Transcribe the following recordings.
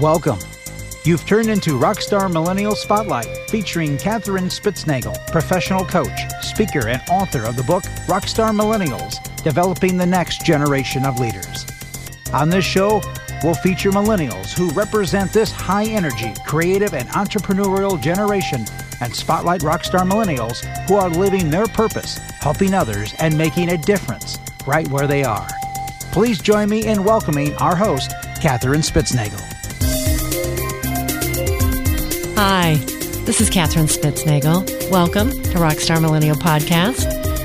Welcome. You've turned into Rockstar Millennial Spotlight, featuring Katherine Spitznagel, professional coach, speaker, and author of the book Rockstar Millennials Developing the Next Generation of Leaders. On this show, we'll feature millennials who represent this high energy, creative, and entrepreneurial generation and spotlight rockstar millennials who are living their purpose, helping others, and making a difference right where they are. Please join me in welcoming our host, Katherine Spitznagel. Hi, this is Katherine Spitznagel. Welcome to Rockstar Millennial Podcast.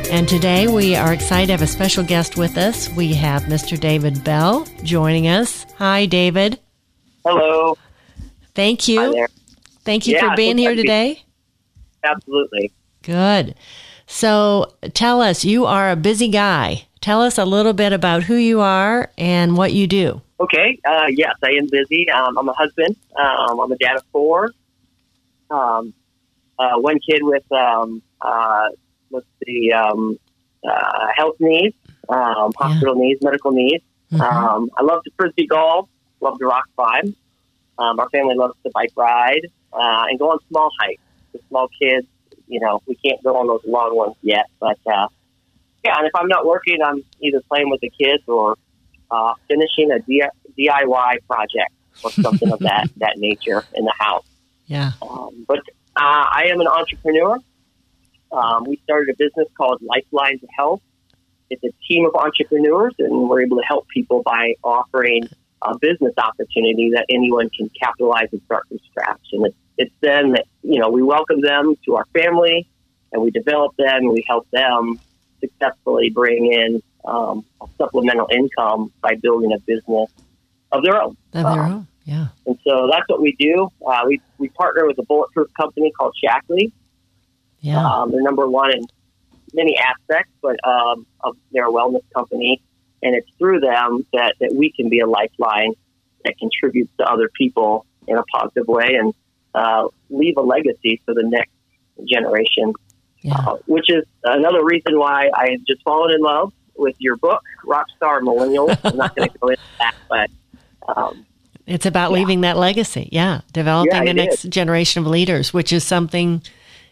And today we are excited to have a special guest with us. We have Mr. David Bell joining us. Hi, David. Hello. Thank you. Thank you Yeah, for being here glad to be- today. Absolutely. Good. So tell us, you are a busy guy. Tell us a little bit about who you are and what you do. Okay. Uh, yes, I am busy. Um, I'm a husband. Um, I'm a dad of four. Um, uh, one kid with um, uh, let's see, um, uh, health needs, um, hospital needs, medical needs. Mhm. Um, I love to frisbee golf. Love to rock climb. Um, our family loves to bike ride uh, and go on small hikes with small kids. You know, we can't go on those long ones yet, but uh, yeah. And if I'm not working, I'm either playing with the kids or uh, finishing a DIY project or something of that that nature in the house. Yeah. Um, but uh, I am an entrepreneur. Um, we started a business called Lifeline to Health. It's a team of entrepreneurs, and we're able to help people by offering a business opportunity that anyone can capitalize and start from scratch. And it's, it's then that you know we welcome them to our family, and we develop them, and we help them successfully bring in um, a supplemental income by building a business of their own. Of their Um, own. Yeah. and so that's what we do. Uh, we, we partner with a bulletproof company called Shaklee. Yeah. Um, they're number one in many aspects, but um, of their wellness company. And it's through them that, that we can be a lifeline that contributes to other people in a positive way and uh, leave a legacy for the next generation, Yeah. uh, which is another reason why I have just fallen in love with your book, Rockstar Millennials. I'm not going to go into that, but um, It's about Yeah. leaving that legacy. Yeah. Developing Yeah, the next generation of leaders, which is something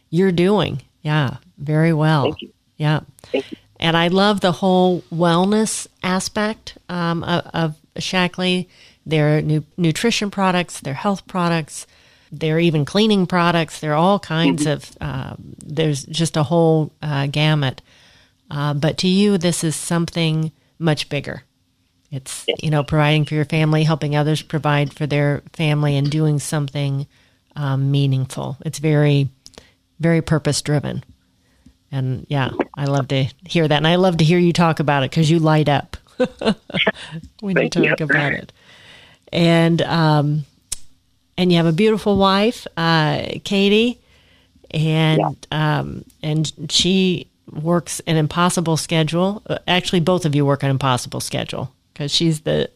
you're doing. Yeah. Very well. thank you. Yeah. Thank you. And I love the whole wellness aspect um, of, of Shaklee. Their nu- nutrition products, their health products, their even cleaning products. There are all kinds of, uh, there's just a whole uh, gamut. Uh, but to you, this is something much bigger. It's, you know, providing for your family, helping others provide for their family, and doing something um, meaningful. It's very, very purpose driven. And yeah, I love to hear that. And I love to hear you talk about it because you light up when Thank you you. talk about it. And, um, and you have a beautiful wife, uh, Katie, and, um, and she works an impossible schedule. Uh, Actually, both of you work an impossible schedule because she's the,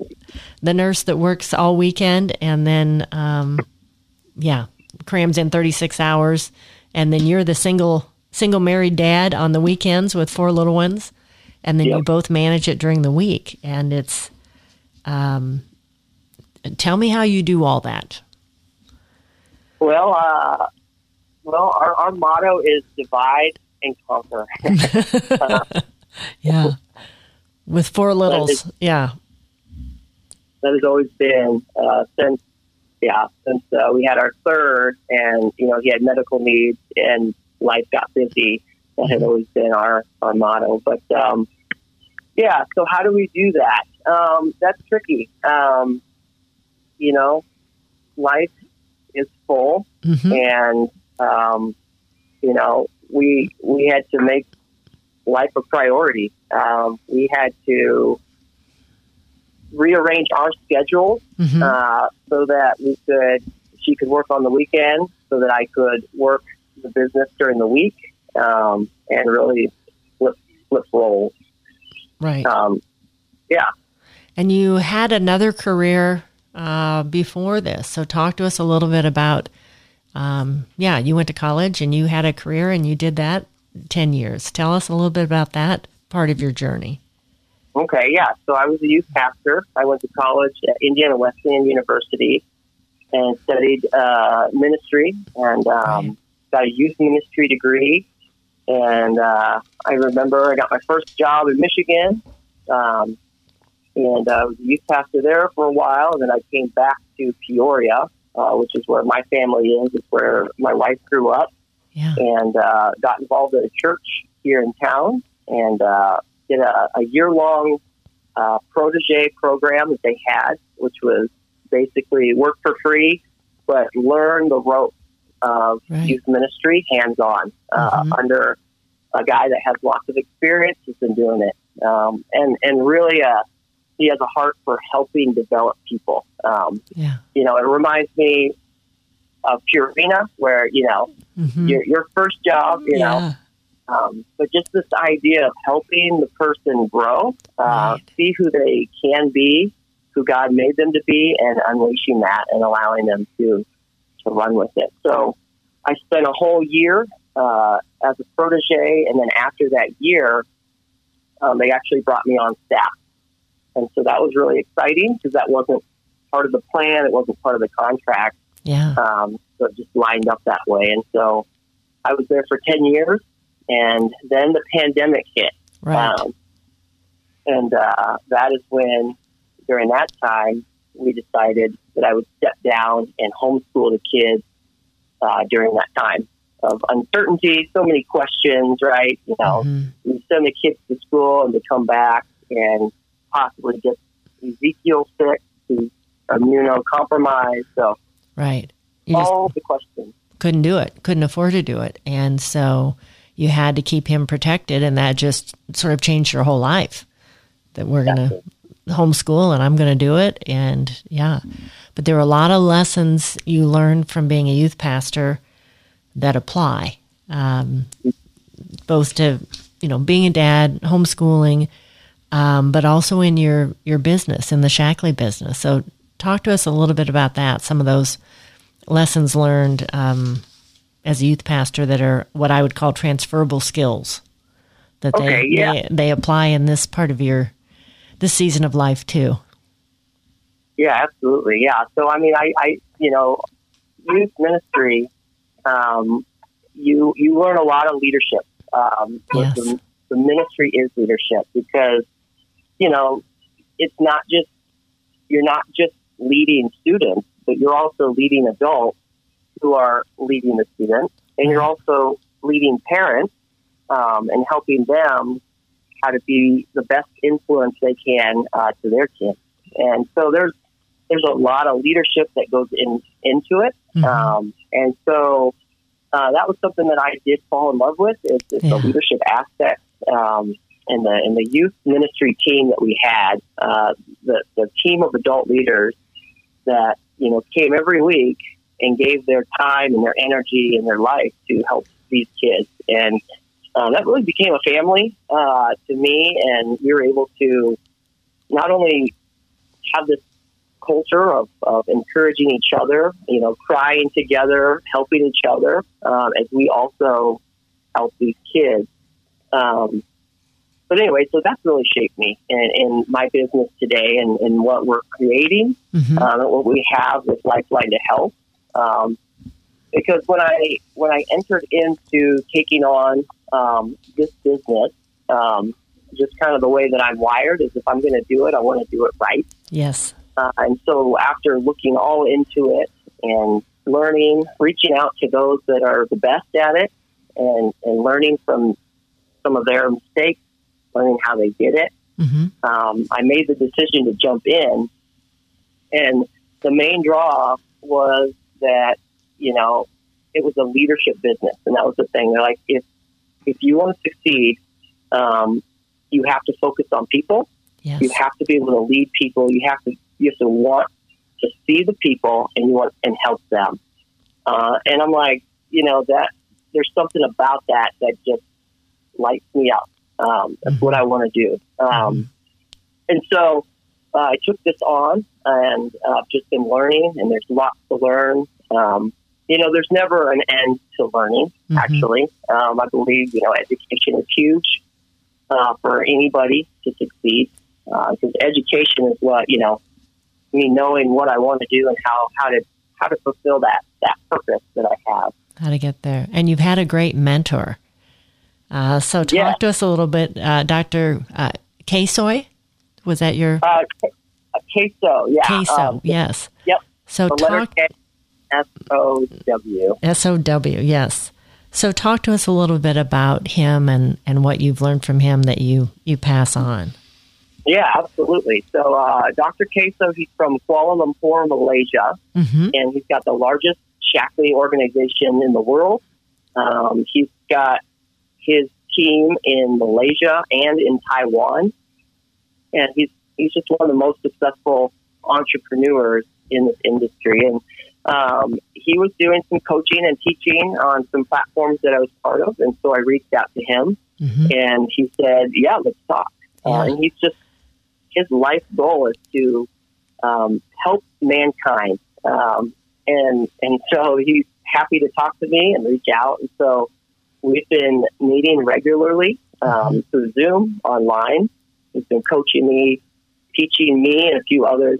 the nurse that works all weekend and then, um, yeah, crams in 36 hours. And then you're the single, single married dad on the weekends with four little ones. And then you both manage it during the week. And it's, um, tell me how you do all that. Well, uh, well, our, our motto is divide and conquer. Yeah. With four littles. Yeah. that has always been uh, since, yeah, since uh, we had our third, and you know he had medical needs and life got busy. That has always been our our motto. But um, yeah, so how do we do that? Um, that's tricky. Um, you know, life is full, hmm and um, you know we we had to make life a priority. Um, we had to rearrange our schedule hmm uh, so that we could she could work on the weekend, so that I could work the business during the week, um, and really flip flip roles. right. Um, yeah. And you had another career uh, before this. So talk to us a little bit about, um, yeah, you went to college and you had a career and you did that 10 years. Tell us a little bit about that part of your journey. Okay, yeah. So I was a youth pastor. I went to college at Indiana Wesleyan University, and studied uh, ministry and um, got a youth ministry degree. And uh, I remember I got my first job in Michigan, um, and I was a youth pastor there for a while. And then I came back to Peoria, uh, which is where my family is. It's where my wife grew up, Yeah. and uh, got involved at a church here in town, and uh, did a, a year long uh, protege program that they had, which was basically work for free, but learn the ropes of Right. youth ministry hands on uh, Mhm. under a guy that has lots of experience, has been doing it, um, and and really, uh, he has a heart for helping develop people. Um, Yeah. you know, it reminds me of Purina, where you know Mhm. your your first job, you know, um, but just this idea of helping the person grow, uh, Right. see who they can be, who God made them to be, and unleashing that and allowing them to to run with it. So I spent a whole year uh, as a protege, and then after that year, um, they actually brought me on staff, and so that was really exciting because that wasn't part of the plan. It wasn't part of the contract. Yeah. Um, so it just lined up that way. And so I was there for 10 years, and then the pandemic hit. Right. Um, and uh, that is when, during that time, we decided that I would step down and homeschool the kids uh, during that time of uncertainty, so many questions, right? You know, Mhm. you send the kids to school and they come back and possibly get Ezekiel sick, who's immunocompromised. So Right. You just all the questions. couldn't do it, couldn't afford to do it. And so you had to keep him protected. And that just sort of changed your whole life that we're going to homeschool and I'm going to do it. And yeah, but there are a lot of lessons you learn from being a youth pastor that apply, um, both to, you know, being a dad, homeschooling, um, but also in your, your business, in the Shaklee business. So talk to us a little bit about that, some of those lessons learned um, as a youth pastor that are what I would call transferable skills that they, yeah. they they apply in this part of your this season of life too. Yeah, absolutely. Yeah. So, I mean, I, I you know, youth ministry, um, you you learn a lot of leadership. Um, Yes. the, the ministry is leadership because you know it's not just you're not just leading students, but you're also leading adults who are leading the students, and you're also leading parents um, and helping them how to be the best influence they can uh, to their kids. And so there's there's a lot of leadership that goes in into it. Mhm. Um, and so uh, that was something that I did fall in love with. Is Yeah. the leadership aspect. Um, and the and the youth ministry team that we had, uh, the the team of adult leaders that you know came every week and gave their time and their energy and their life to help these kids, and um, that really became a family uh, to me. And we were able to not only have this culture of, of encouraging each other, you know, crying together, helping each other, um, as we also help these kids. Um, but anyway, so that's really shaped me in, in my business today and, and what we're creating Mhm. um, and what we have with Lifeline to Health. Um, because when I when I entered into taking on um, this business, um, just kind of the way that I'm wired is if I'm going to do it, I want to do it right. Yes. Uh, and so after looking all into it and learning, reaching out to those that are the best at it and, and learning from some of their mistakes, learning how they did it, hmm um, I made the decision to jump in. And the main draw was that, you know, it was a leadership business. And that was the thing. They're like, if, if you want to succeed, um, you have to focus on people. Yes. You have to be able to lead people. You have to you have to want to see the people and you want and help them. Uh, and I'm like, you know, that there's something about that that just lights me up. Um, that's what I want to do. Um, and so uh, I took this on and uh, I've just been learning, and there's lots to learn. Um, you know, there's never an end to learning, Mhm. actually. Um, I believe, you know, education is huge uh, for anybody to succeed because education is what, you know, me knowing what I want to do and how, how to how to fulfill that that purpose that I have. How to get there, and you've had a great mentor. Uh, so talk yeah. to us a little bit, uh, Dr. Uh, Kasoy. Was that your? Uh, Queso, yeah. Queso, um, yes. Yep. So the talk. S O W. S O W, yes. So talk to us a little bit about him and, and what you've learned from him that you, you pass on. Yeah, absolutely. So uh, Dr. Queso, he's from Kuala Lumpur, Malaysia, mm-hmm. and he's got the largest Shaklee organization in the world. Um, he's got his team in Malaysia and in Taiwan, and he's he's just one of the most successful entrepreneurs in this industry. And um, he was doing some coaching and teaching on some platforms that I was part of, and so I reached out to him, mm-hmm. and he said, "Yeah, let's talk." Uh. Uh, and he's just his life goal is to um, help mankind, um, and and so he's happy to talk to me and reach out, and so we've been meeting regularly um, mm-hmm. through Zoom online. He's been coaching me teaching me and a few others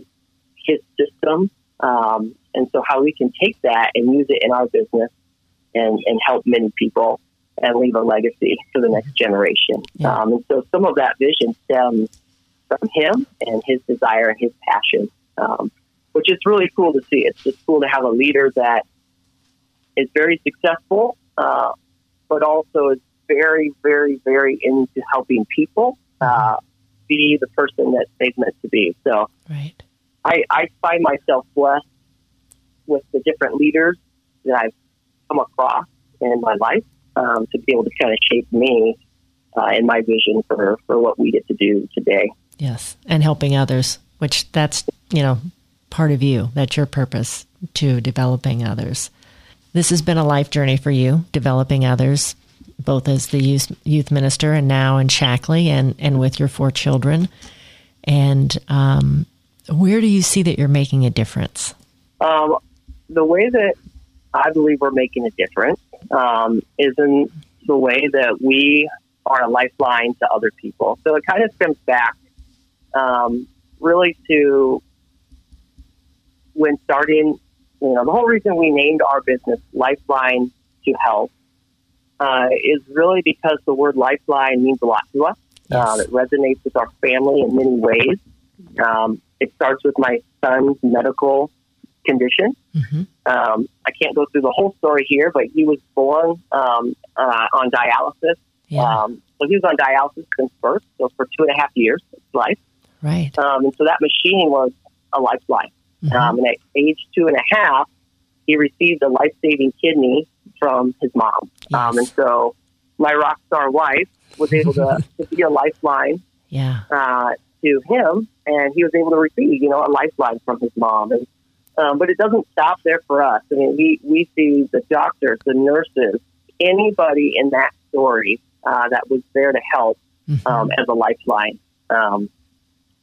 his system. Um, and so how we can take that and use it in our business and, and help many people and leave a legacy for the next generation. Yeah. Um, and so some of that vision stems from him and his desire and his passion, um, which is really cool to see. It's just cool to have a leader that is very successful, uh, but also is very, very, very into helping people. Uh, be the person that they've meant to be. So right. I, I find myself blessed with the different leaders that I've come across in my life um, to be able to kind of shape me uh, and my vision for, for what we get to do today. Yes, and helping others, which that's, you know, part of you. That's your purpose to developing others. This has been a life journey for you, developing others, both as the youth, youth minister and now in Shaklee and, and with your four children. And um, where do you see that you're making a difference? Um, the way that I believe we're making a difference um, is in the way that we are a lifeline to other people. So it kind of stems back um, really to when starting, you know, the whole reason we named our business Lifeline to Health uh, is really because the word lifeline means a lot to us. Yes. Uh, it resonates with our family in many ways. Um, it starts with my son's medical condition. Mm-hmm. Um, I can't go through the whole story here, but he was born um, uh, on dialysis. Yeah. Um, so he was on dialysis since birth, so for two and a half years of his life. Right. Um, and so that machine was a lifeline. Mm-hmm. Um, and at age two and a half, he received a life saving kidney from his mom. Yes. Um, and so my rock star wife was able to, to be a lifeline yeah. uh, to him, and he was able to receive, you know, a lifeline from his mom. And um, but it doesn't stop there for us. I mean, we we see the doctors, the nurses, anybody in that story uh, that was there to help mm-hmm. um, as a lifeline. Um,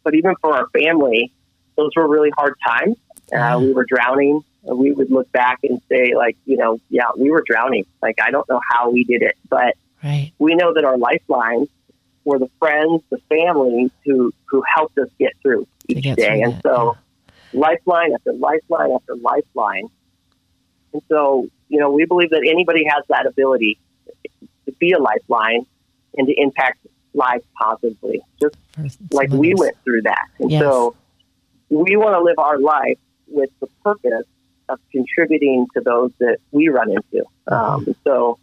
but even for our family, those were really hard times. Uh, we were drowning we would look back and say, like, you know, yeah, we were drowning. Like, I don't know how we did it, but right. we know that our lifelines were the friends, the families who who helped us get through each get day. Through and so, yeah. lifeline after lifeline after lifeline. And so, you know, we believe that anybody has that ability to be a lifeline and to impact lives positively, just like we went through that. And yes. so, we want to live our life with the purpose of contributing to those that we run into. Um, so,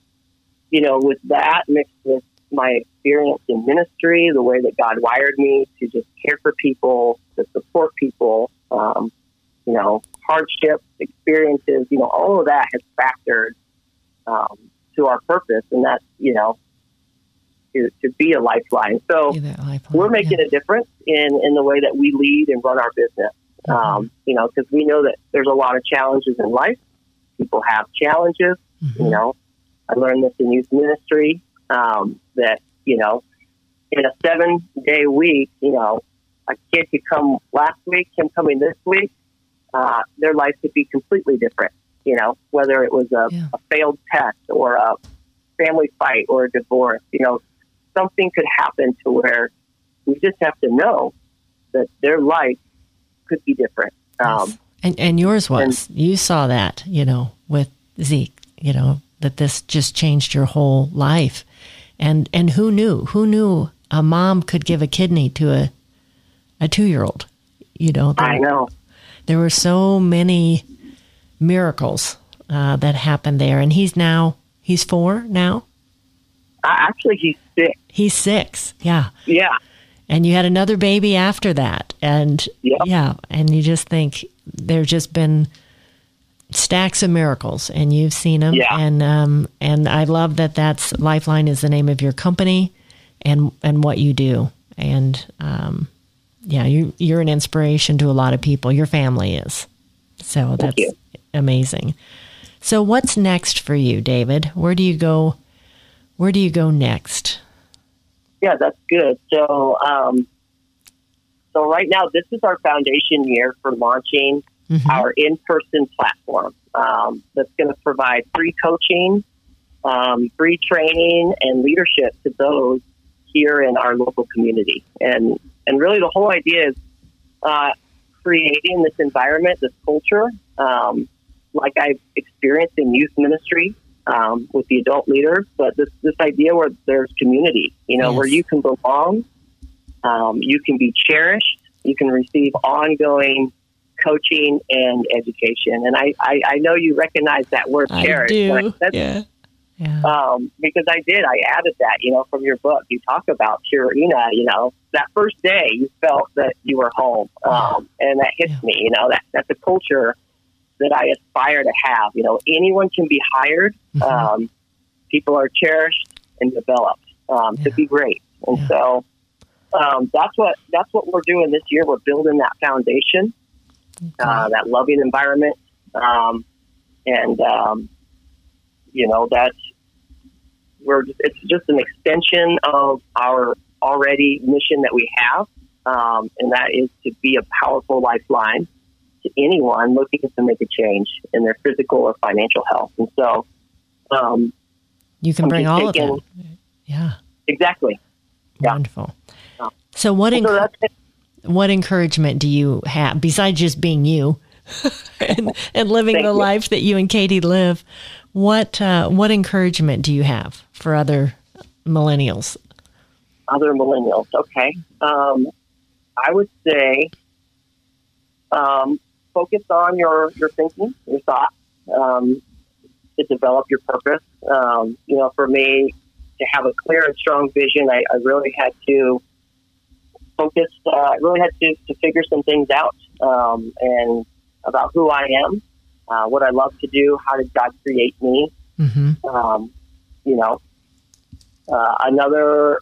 you know, with that mixed with my experience in ministry, the way that God wired me to just care for people, to support people, um, you know, hardships, experiences, you know, all of that has factored um, to our purpose, and that's, you know, to, to be a lifeline. So lifeline, we're making yeah. a difference in, in the way that we lead and run our business. Um, you know, because we know that there's a lot of challenges in life. People have challenges. Mm-hmm. You know, I learned this in youth ministry um, that you know, in a seven day week, you know, a kid could come last week, him coming this week, uh, their life could be completely different. You know, whether it was a, yeah. a failed test or a family fight or a divorce, you know, something could happen to where we just have to know that their life could be different. Um, And and yours was. And, you saw that, you know, with Zeke, you know, that this just changed your whole life. And and who knew? Who knew a mom could give a kidney to a a 2-year-old? You know. There, I know. There were so many miracles uh, that happened there and he's now he's 4 now. Uh, actually, he's 6. He's 6. Yeah. Yeah and you had another baby after that and yep. yeah and you just think there's just been stacks of miracles and you've seen them yeah. and um and I love that that's Lifeline is the name of your company and and what you do and um yeah you you're an inspiration to a lot of people your family is so that's amazing so what's next for you David where do you go where do you go next yeah, that's good. So, um, so right now, this is our foundation year for launching mm-hmm. our in-person platform um, that's going to provide free coaching, um, free training, and leadership to those here in our local community. And and really, the whole idea is uh, creating this environment, this culture, um, like I've experienced in youth ministry, um, with the adult leaders, but this this idea where there's community, you know, yes. where you can belong, um, you can be cherished, you can receive ongoing coaching and education. And I, I, I know you recognize that word cherished. I do. yeah. Yeah. Um, because I did, I added that, you know, from your book. You talk about Purina, you know, that first day you felt that you were home. Um, and that hits yeah. me, you know, that that's a culture that I aspire to have. You know, anyone can be hired. Mm-hmm. Um, people are cherished and developed um, yeah. to be great, and yeah. so um, that's what that's what we're doing this year. We're building that foundation, okay. uh, that loving environment, um, and um, you know that's we're just, it's just an extension of our already mission that we have, um, and that is to be a powerful lifeline to anyone looking to make a change in their physical or financial health. And so, um, you can I'm bring all taking, of that. Yeah. Exactly. Wonderful. Yeah. So, what so what encouragement do you have besides just being you and, and, living the you. life that you and Katie live? What uh, what encouragement do you have for other millennials? Other millennials, okay. Um, I would say um, focus on your, your thinking, your thoughts, um, to develop your purpose. Um, you know, for me, to have a clear and strong vision, I, I really had to focus, uh, I really had to, to figure some things out um, and about who I am, uh, what I love to do, how did God create me. Mm-hmm. Um, you know, uh, another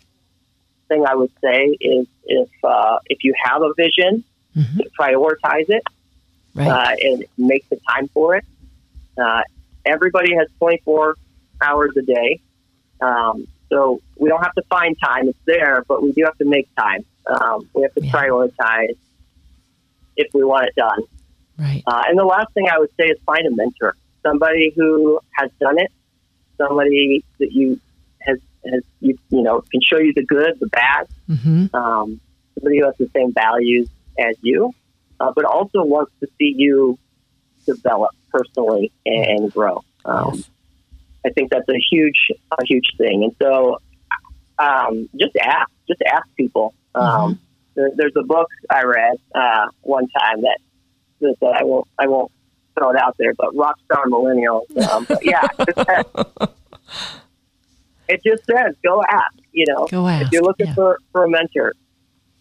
thing I would say is if uh, if you have a vision, mm-hmm. prioritize it right. uh, and make the time for it. Uh, everybody has 24 hours a day. Um, so we don't have to find time; it's there, but we do have to make time. Um, we have to yeah. prioritize if we want it done. Right. Uh, and the last thing I would say is find a mentor, somebody who has done it, somebody that you has has you you know can show you the good, the bad, mm-hmm. um, somebody who has the same values as you, uh, but also wants to see you develop personally and, grow. Um, yes. I think that's a huge, a huge thing. And so, um, just ask, just ask people. Um, mm-hmm. there, there's a book I read uh, one time that, that I won't, I won't throw it out there, but Rockstar Millennials. Um, but yeah, it just says go ask. You know, go ask. If you're looking yeah. for for a mentor,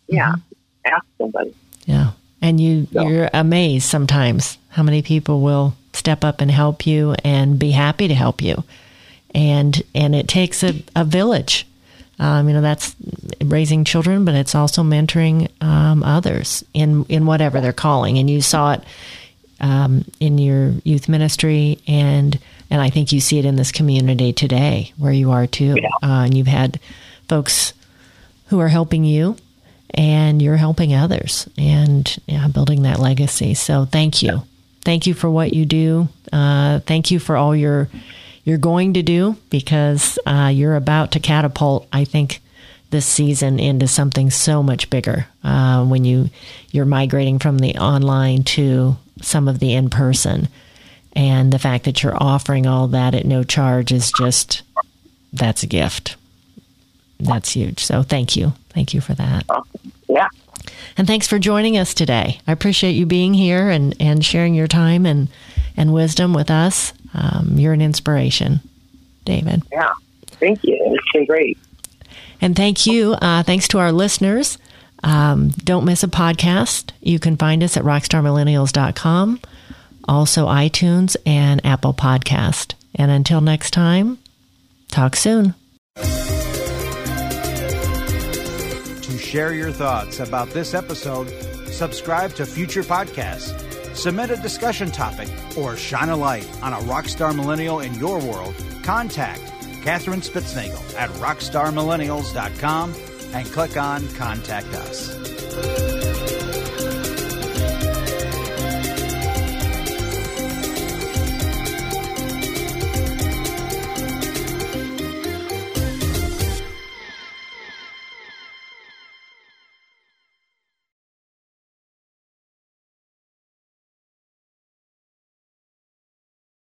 yeah, mm-hmm. ask somebody. Yeah. And you, you're amazed sometimes how many people will step up and help you and be happy to help you. And, and it takes a, a village. Um, you know, that's raising children, but it's also mentoring um, others in, in whatever they're calling. And you saw it um, in your youth ministry, and and I think you see it in this community today where you are too. Yeah. Uh, and you've had folks who are helping you and you're helping others and yeah, building that legacy. So thank you. Thank you for what you do. Uh, thank you for all your you're going to do because uh, you're about to catapult, I think, this season into something so much bigger uh, when you you're migrating from the online to some of the in person, and the fact that you're offering all that at no charge is just that's a gift. That's huge. So thank you, thank you for that. Yeah. And thanks for joining us today. I appreciate you being here and, and sharing your time and, and wisdom with us. Um, you're an inspiration, David. Yeah. Thank you. It's been great. And thank you. Uh, thanks to our listeners. Um, don't miss a podcast. You can find us at rockstarmillennials.com, also iTunes and Apple Podcast. And until next time, talk soon. Share your thoughts about this episode, subscribe to future podcasts, submit a discussion topic, or shine a light on a rockstar millennial in your world, contact Katherine Spitznagel at rockstarmillennials.com and click on Contact Us.